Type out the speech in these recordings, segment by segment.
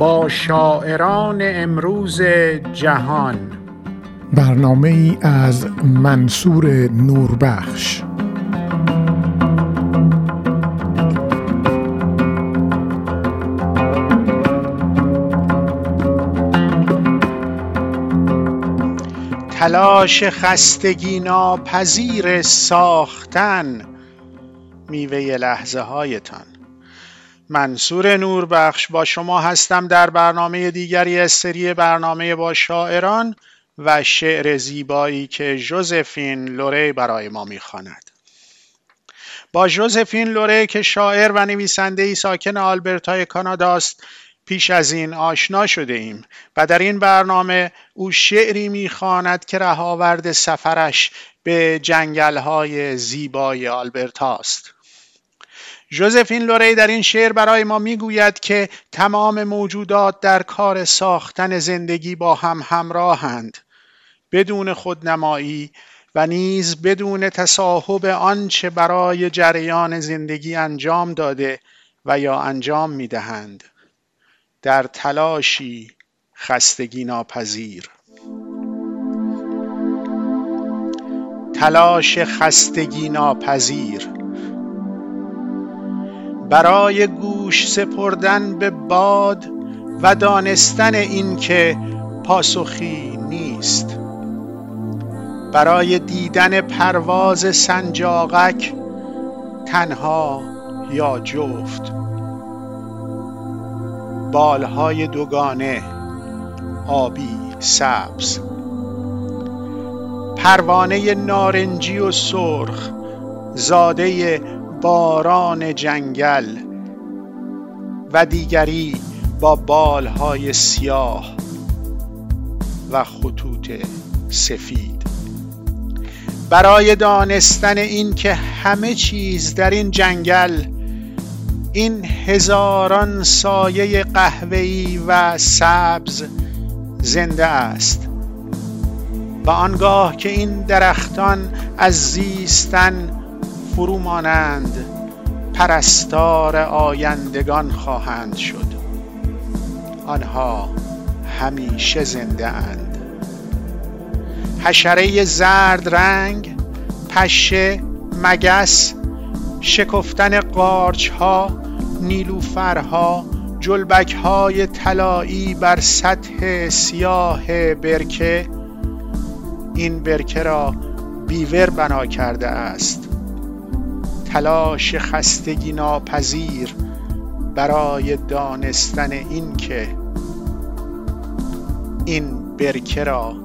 با شاعران امروز جهان. برنامه ای از منصور نوربخش. تلاش خستگی ناپذیر ساختن میوه لحظه هایتان منصور نوربخش با شما هستم در برنامه دیگری از سری برنامه با شاعران و شعر زیبایی که جوزفین لوری برای ما می‌خواند. با جوزفین لوری که شاعر و نویسنده ای ساکن آلبرتای کانادا است پیش از این آشنا شده ایم و در این برنامه او شعری می‌خواند که رهاورد سفرش به جنگلهای زیبای آلبرتا است. ژوزفین لوری در این شعر برای ما می‌گوید که تمام موجودات در کار ساختن زندگی با هم همراهند. بدون خودنمایی و نیز بدون تصاحب آنچه برای جریان زندگی انجام داده و یا انجام می‌دهند. در تلاشی خستگی ناپذیر. تلاش خستگی ناپذیر. برای گوش سپردن به باد و دانستن اینکه پاسخی نیست. برای دیدن پرواز سنجاقک تنها یا جفت. بالهای دوگانه آبی سبز. پروانه نارنجی و سرخ زاده باران جنگل و دیگری با بالهای سیاه و خطوط سفید. برای دانستن این که همه چیز در این جنگل این هزاران سایه قهوه‌ای و سبز زنده است. و آنگاه که این درختان از زیستن فرو مانند پرستار آیندگان خواهند شد. آنها همیشه زنده اند. حشره زرد رنگ پشه مگس شکفتن قارچ ها نیلوفرها جلبک های طلایی بر سطح سیاه برکه این برکه را بیور بنا کرده است. تلاش خستگی ناپذیر برای دانستن اینکه این برکه را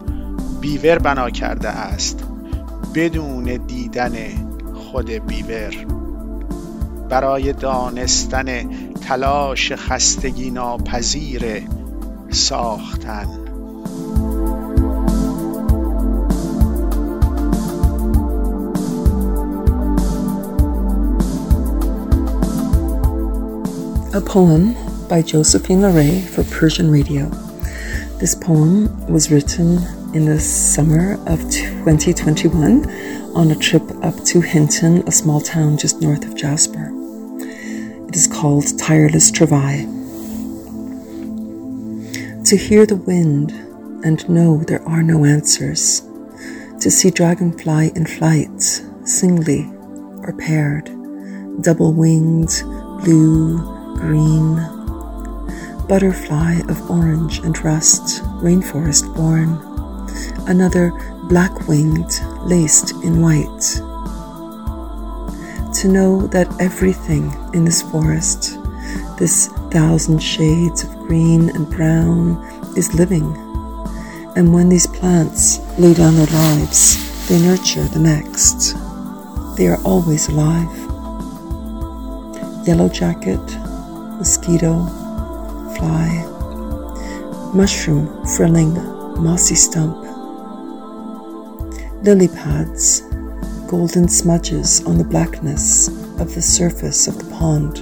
بیور بنا کرده است بدون دیدن خود بیور. برای دانستن تلاش خستگی ناپذیر ساختن. A poem by Josephine Larray for Persian Radio. This poem was written in the summer of 2021 on a trip up to Hinton, a small town just north of Jasper. It is called Tireless Travail. To hear the wind and know there are no answers. To see dragonfly in flight, singly or paired, double winged, blue, green, butterfly of orange and rust, rainforest born, another black winged, laced in white. To know that everything in this forest, this thousand shades of green and brown, is living. And when these plants lay down their lives, they nurture the next. They are always alive. Yellow jacket, mosquito, fly, mushroom frilling mossy stump, lily pads, golden smudges on the blackness of the surface of the pond.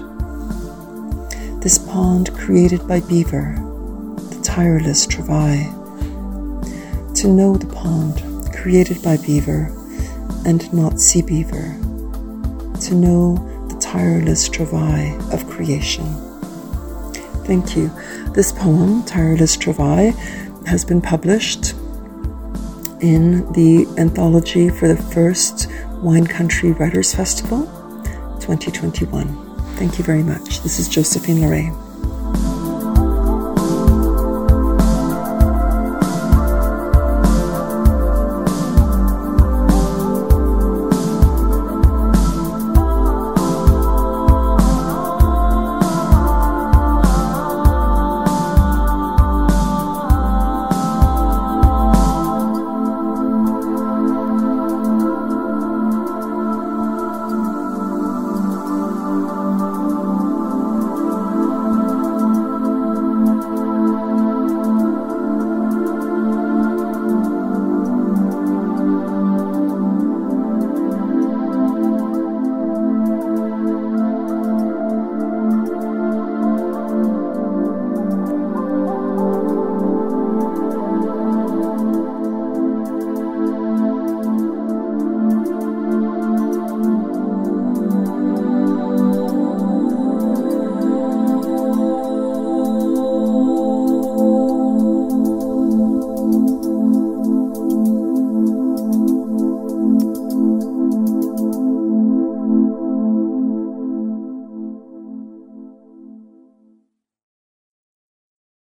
This pond created by beaver, the tireless travail. To know the pond created by beaver and not sea beaver. To know tireless travail of creation. Thank you. This poem, Tireless Travail, has been published in the anthology for the first Wine Country Writers Festival 2021. Thank you very much. This is Josephine Larray.